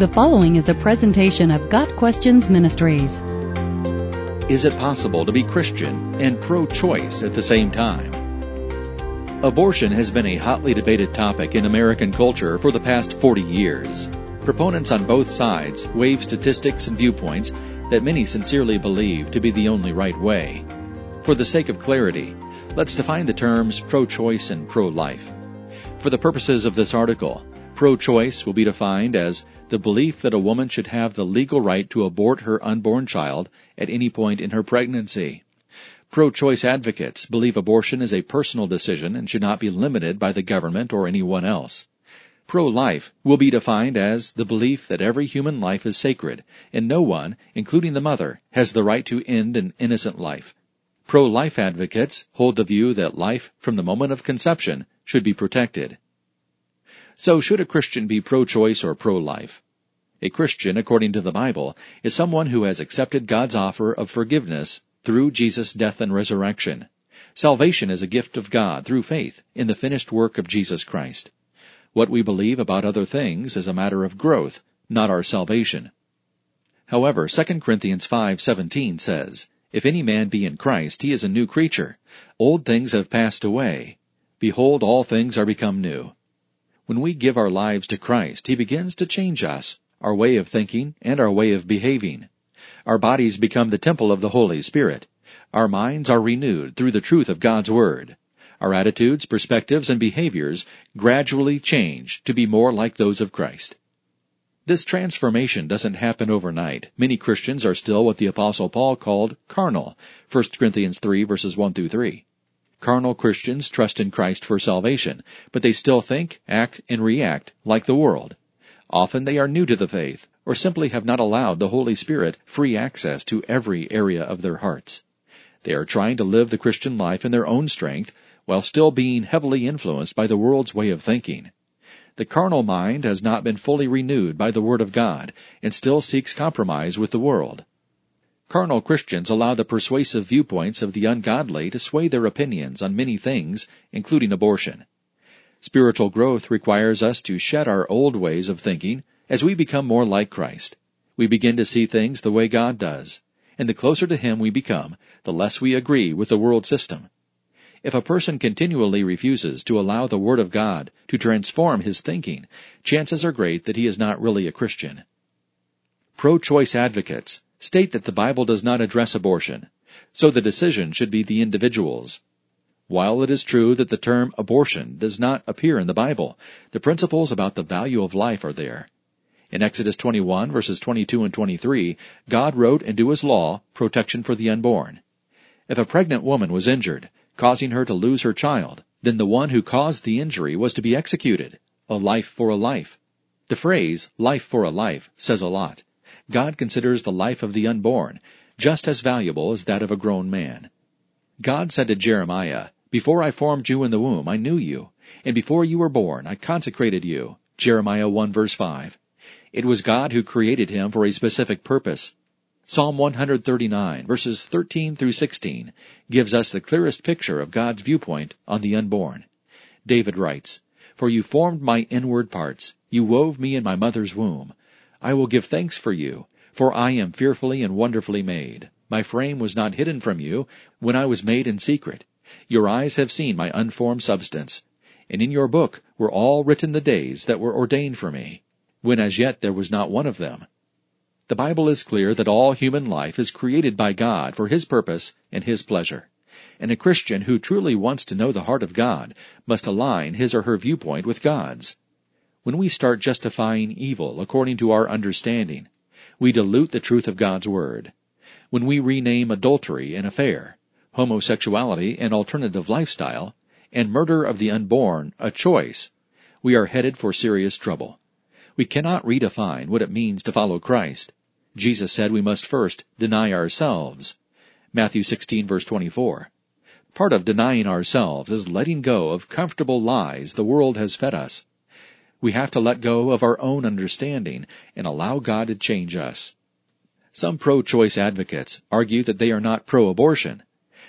The following is a presentation of Got Questions Ministries. Is it possible to be Christian and pro-choice at the same time? Abortion has been a hotly debated topic in American culture for the past 40 years. Proponents on both sides wave statistics and viewpoints that many sincerely believe to be the only right way. For the sake of clarity, let's define the terms pro-choice and pro-life. For the purposes of this article, pro-choice will be defined as the belief that a woman should have the legal right to abort her unborn child at any point in her pregnancy. Pro-choice advocates believe abortion is a personal decision and should not be limited by the government or anyone else. Pro-life will be defined as the belief that every human life is sacred and no one, including the mother, has the right to end an innocent life. Pro-life advocates hold the view that life from the moment of conception should be protected. So should a Christian be pro-choice or pro-life? A Christian, according to the Bible, is someone who has accepted God's offer of forgiveness through Jesus' death and resurrection. Salvation is a gift of God through faith in the finished work of Jesus Christ. What we believe about other things is a matter of growth, not our salvation. However, 2 Corinthians 5:17 says, "If any man be in Christ, he is a new creature. Old things have passed away; behold all things are become new." When we give our lives to Christ, He begins to change us, our way of thinking, and our way of behaving. Our bodies become the temple of the Holy Spirit. Our minds are renewed through the truth of God's Word. Our attitudes, perspectives, and behaviors gradually change to be more like those of Christ. This transformation doesn't happen overnight. Many Christians are still what the apostle Paul called carnal, 1 Corinthians 3 verses 1 through 3. Carnal Christians trust in Christ for salvation, but they still think, act, and react like the world. Often they are new to the faith, or simply have not allowed the Holy Spirit free access to every area of their hearts. They are trying to live the Christian life in their own strength, while still being heavily influenced by the world's way of thinking. The carnal mind has not been fully renewed by the Word of God, and still seeks compromise with the world. Carnal Christians allow the persuasive viewpoints of the ungodly to sway their opinions on many things, including abortion. Spiritual growth requires us to shed our old ways of thinking as we become more like Christ. We begin to see things the way God does, and the closer to Him we become, the less we agree with the world system. If a person continually refuses to allow the Word of God to transform his thinking, chances are great that he is not really a Christian. Pro-choice advocates state that the Bible does not address abortion, so the decision should be the individual's. While it is true that the term abortion does not appear in the Bible, the principles about the value of life are there. In Exodus 21 verses 22 and 23, God wrote into his law protection for the unborn. If a pregnant woman was injured, causing her to lose her child, then the one who caused the injury was to be executed. A life for a life. The phrase, life for a life, says a lot. God considers the life of the unborn just as valuable as that of a grown man. God said to Jeremiah, Before I formed you in the womb, I knew you, and before you were born, I consecrated you. Jeremiah 1 verse 5. It was God who created him for a specific purpose. Psalm 139 verses 13 through 16 gives us the clearest picture of God's viewpoint on the unborn. David writes, For you formed my inward parts, you wove me in my mother's womb. I will give thanks for you, for I am fearfully and wonderfully made. My frame was not hidden from you when I was made in secret. Your eyes have seen my unformed substance. And in your book were all written the days that were ordained for me, when as yet there was not one of them. The Bible is clear that all human life is created by God for His purpose and His pleasure. And a Christian who truly wants to know the heart of God must align his or her viewpoint with God's. When we start justifying evil according to our understanding, we dilute the truth of God's Word. When we rename adultery an affair, homosexuality an alternative lifestyle, and murder of the unborn a choice, we are headed for serious trouble. We cannot redefine what it means to follow Christ. Jesus said we must first deny ourselves. Matthew 16 verse 24. Part of denying ourselves is letting go of comfortable lies the world has fed us. We have to let go of our own understanding and allow God to change us. Some pro-choice advocates argue that they are not pro-abortion.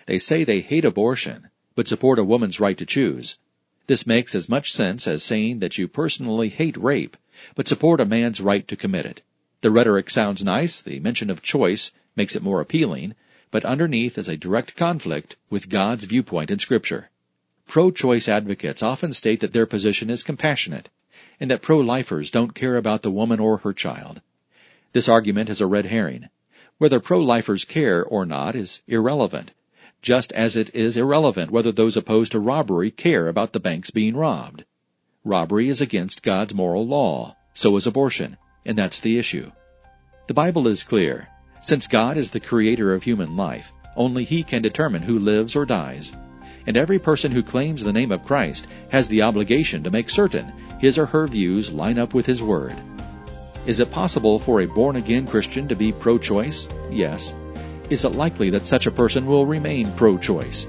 They say they hate abortion, but support a woman's right to choose. This makes as much sense as saying that you personally hate rape, but support a man's right to commit it. The rhetoric sounds nice, the mention of choice makes it more appealing, but underneath is a direct conflict with God's viewpoint in Scripture. Pro-choice advocates often state that their position is compassionate, and that pro-lifers don't care about the woman or her child. This argument is a red herring. Whether pro-lifers care or not is irrelevant, just as it is irrelevant whether those opposed to robbery care about the banks being robbed. Robbery is against God's moral law, so is abortion, and that's the issue. The Bible is clear. Since God is the creator of human life, only He can determine who lives or dies. And every person who claims the name of Christ has the obligation to make certain his or her views line up with His Word. Is it possible for a born again Christian to be pro choice? Yes. Is it likely that such a person will remain pro choice?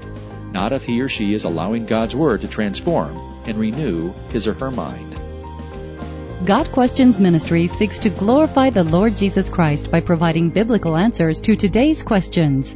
Not if he or she is allowing God's Word to transform and renew his or her mind. Got Questions Ministry seeks to glorify the Lord Jesus Christ by providing biblical answers to today's questions.